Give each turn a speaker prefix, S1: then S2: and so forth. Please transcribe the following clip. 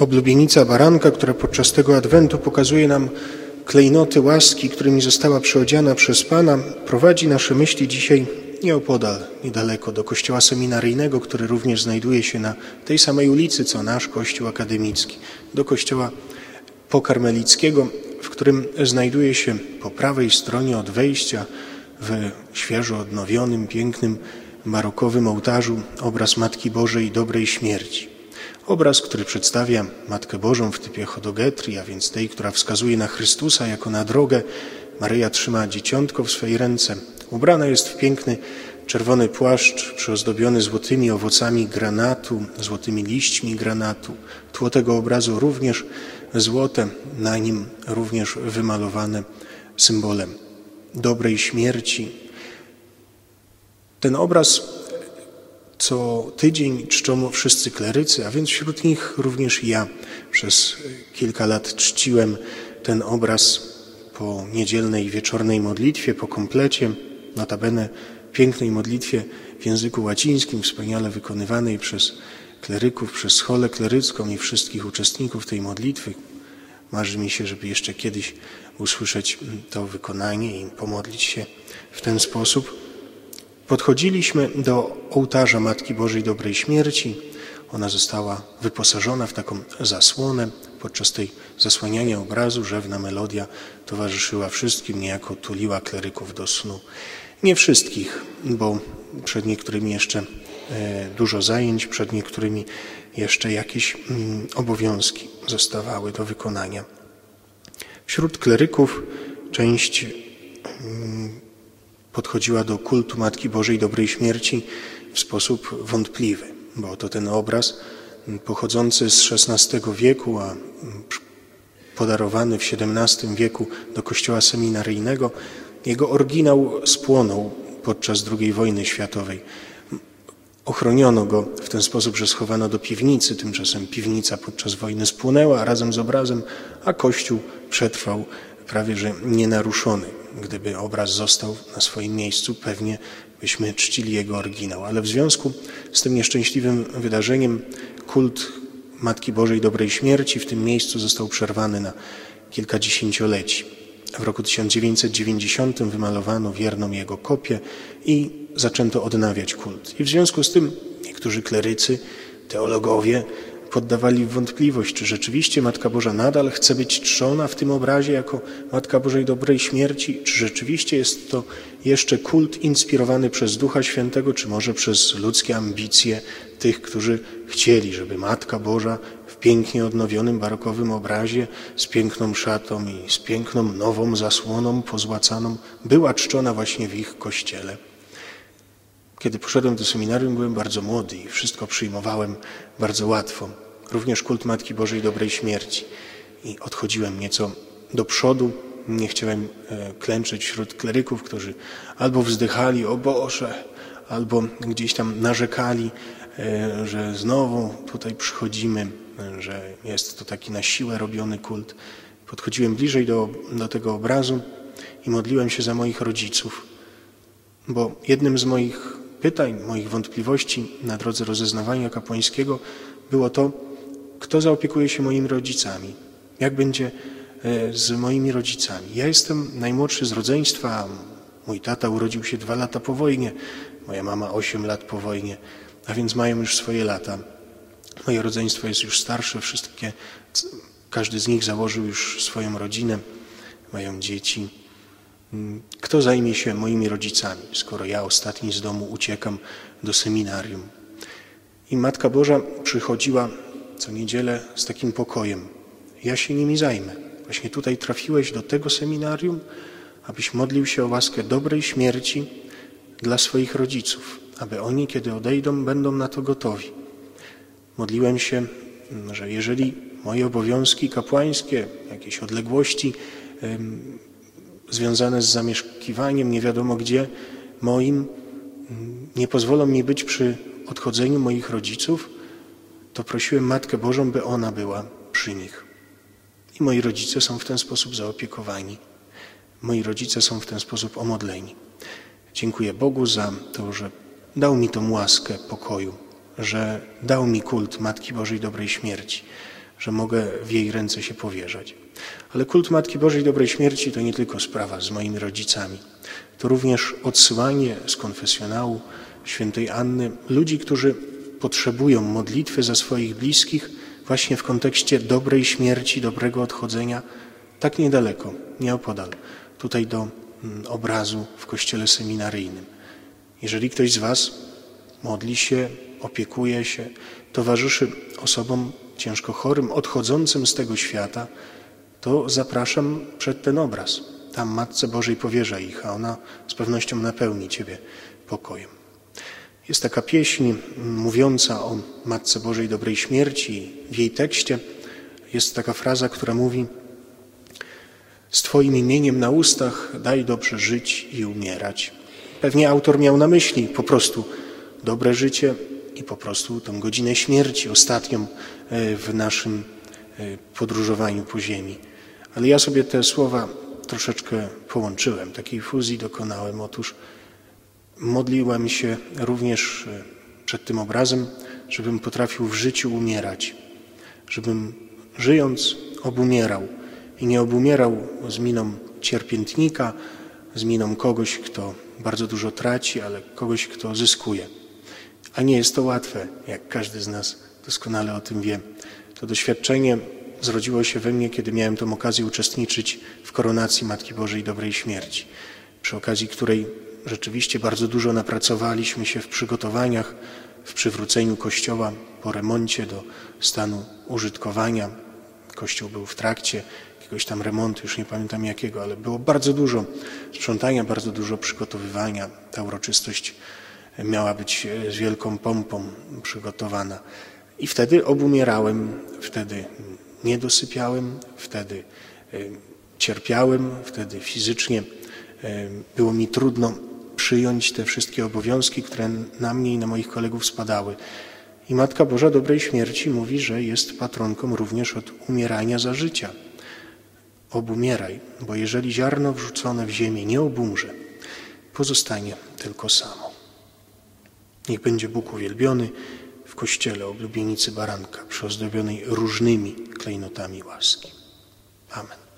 S1: Oblubienica baranka, która podczas tego adwentu pokazuje nam klejnoty łaski, którymi została przyodziana przez Pana, prowadzi nasze myśli dzisiaj nieopodal, niedaleko do kościoła seminaryjnego, który również znajduje się na tej samej ulicy co nasz kościół akademicki, do kościoła pokarmelickiego, w którym znajduje się po prawej stronie od wejścia w świeżo odnowionym, pięknym, barokowym ołtarzu obraz Matki Bożej Dobrej Śmierci. Obraz, który przedstawia Matkę Bożą w typie chodogetrii, a więc tej, która wskazuje na Chrystusa jako na drogę. Maryja trzyma dzieciątko w swej ręce. Ubrana jest w piękny czerwony płaszcz przyozdobiony złotymi owocami granatu, złotymi liśćmi granatu. Tło tego obrazu również złote, na nim również wymalowane symbolem dobrej śmierci. Ten obraz co tydzień czczą wszyscy klerycy, a więc wśród nich również ja. Przez kilka lat czciłem ten obraz po niedzielnej wieczornej modlitwie, po komplecie, notabene pięknej modlitwie w języku łacińskim, wspaniale wykonywanej przez kleryków, przez scholę klerycką i wszystkich uczestników tej modlitwy. Marzy mi się, żeby jeszcze kiedyś usłyszeć to wykonanie i pomodlić się w ten sposób. Podchodziliśmy do ołtarza Matki Bożej Dobrej Śmierci. Ona została wyposażona w taką zasłonę. Podczas tej zasłaniania obrazu rzewna melodia towarzyszyła wszystkim, niejako tuliła kleryków do snu. Nie wszystkich, bo przed niektórymi jeszcze e, dużo zajęć, przed niektórymi jeszcze jakieś mm, obowiązki zostawały do wykonania. Wśród kleryków część mm, podchodziła do kultu Matki Bożej Dobrej Śmierci w sposób wątpliwy, bo to ten obraz pochodzący z XVI wieku, a podarowany w XVII wieku do kościoła seminaryjnego, jego oryginał spłonął podczas II wojny światowej. Ochroniono go w ten sposób, że schowano do piwnicy, tymczasem piwnica podczas wojny spłonęła razem z obrazem, a kościół przetrwał prawie że nienaruszony. Gdyby obraz został na swoim miejscu, pewnie byśmy czcili jego oryginał. Ale w związku z tym nieszczęśliwym wydarzeniem kult Matki Bożej Dobrej Śmierci w tym miejscu został przerwany na kilka dziesięcioleci. W roku 1990 wymalowano wierną jego kopię i zaczęto odnawiać kult. I w związku z tym niektórzy klerycy, teologowie poddawali wątpliwość, czy rzeczywiście Matka Boża nadal chce być trzona w tym obrazie jako Matka Bożej dobrej śmierci, czy rzeczywiście jest to jeszcze kult inspirowany przez Ducha Świętego, czy może przez ludzkie ambicje tych, którzy chcieli, żeby Matka Boża w pięknie odnowionym barokowym obrazie z piękną szatą i z piękną nową zasłoną pozłacaną była czczona właśnie w ich kościele. Kiedy poszedłem do seminarium, byłem bardzo młody i wszystko przyjmowałem bardzo łatwo. Również kult Matki Bożej Dobrej Śmierci. I odchodziłem nieco do przodu. Nie chciałem e, klęczyć wśród kleryków, którzy albo wzdychali, o Boże, albo gdzieś tam narzekali, e, że znowu tutaj przychodzimy, że jest to taki na siłę robiony kult. Podchodziłem bliżej do, do tego obrazu i modliłem się za moich rodziców, bo jednym z moich pytań, moich wątpliwości na drodze rozeznawania kapłańskiego było to, kto zaopiekuje się moimi rodzicami, jak będzie e, z moimi rodzicami. Ja jestem najmłodszy z rodzeństwa, mój tata urodził się dwa lata po wojnie, moja mama osiem lat po wojnie, a więc mają już swoje lata. Moje rodzeństwo jest już starsze, wszystkie, każdy z nich założył już swoją rodzinę, mają dzieci. Kto zajmie się moimi rodzicami, skoro ja ostatni z domu uciekam do seminarium? I Matka Boża przychodziła co niedzielę z takim pokojem. Ja się nimi zajmę. Właśnie tutaj trafiłeś do tego seminarium, abyś modlił się o łaskę dobrej śmierci dla swoich rodziców, aby oni, kiedy odejdą, będą na to gotowi. Modliłem się, że jeżeli moje obowiązki kapłańskie, jakieś odległości, związane z zamieszkiwaniem nie wiadomo gdzie moim, nie pozwolą mi być przy odchodzeniu moich rodziców, to prosiłem Matkę Bożą, by ona była przy nich. I moi rodzice są w ten sposób zaopiekowani. Moi rodzice są w ten sposób omodleni. Dziękuję Bogu za to, że dał mi tą łaskę pokoju, że dał mi kult Matki Bożej Dobrej Śmierci, że mogę w jej ręce się powierzać. Ale kult Matki Bożej Dobrej Śmierci to nie tylko sprawa z moimi rodzicami. To również odsyłanie z konfesjonału świętej Anny ludzi, którzy potrzebują modlitwy za swoich bliskich właśnie w kontekście dobrej śmierci, dobrego odchodzenia, tak niedaleko, nieopodal, tutaj do mm, obrazu w kościele seminaryjnym. Jeżeli ktoś z Was modli się, opiekuje się, towarzyszy osobom ciężko chorym, odchodzącym z tego świata, to zapraszam przed ten obraz. Tam Matce Bożej powierza ich, a ona z pewnością napełni Ciebie pokojem. Jest taka pieśń mówiąca o Matce Bożej dobrej śmierci. W jej tekście jest taka fraza, która mówi z Twoim imieniem na ustach daj dobrze żyć i umierać. Pewnie autor miał na myśli po prostu dobre życie i po prostu tą godzinę śmierci, ostatnią e, w naszym e, podróżowaniu po ziemi. Ale ja sobie te słowa troszeczkę połączyłem, takiej fuzji dokonałem. Otóż modliłem się również e, przed tym obrazem, żebym potrafił w życiu umierać, żebym żyjąc obumierał i nie obumierał z miną cierpiętnika, z miną kogoś, kto bardzo dużo traci, ale kogoś, kto zyskuje. A nie jest to łatwe, jak każdy z nas doskonale o tym wie. To doświadczenie zrodziło się we mnie, kiedy miałem tę okazję uczestniczyć w koronacji Matki Bożej Dobrej Śmierci, przy okazji której rzeczywiście bardzo dużo napracowaliśmy się w przygotowaniach, w przywróceniu kościoła po remoncie do stanu użytkowania. Kościół był w trakcie jakiegoś tam remontu, już nie pamiętam jakiego, ale było bardzo dużo sprzątania, bardzo dużo przygotowywania. Ta uroczystość miała być z wielką pompą przygotowana. I wtedy obumierałem, wtedy nie dosypiałem, wtedy e, cierpiałem, wtedy fizycznie e, było mi trudno przyjąć te wszystkie obowiązki, które na mnie i na moich kolegów spadały. I Matka Boża Dobrej Śmierci mówi, że jest patronką również od umierania za życia. Obumieraj, bo jeżeli ziarno wrzucone w ziemię nie obumrze, pozostanie tylko samo. Niech będzie Bóg uwielbiony w kościele oblubienicy baranka, przyozdobionej różnymi klejnotami łaski. Amen.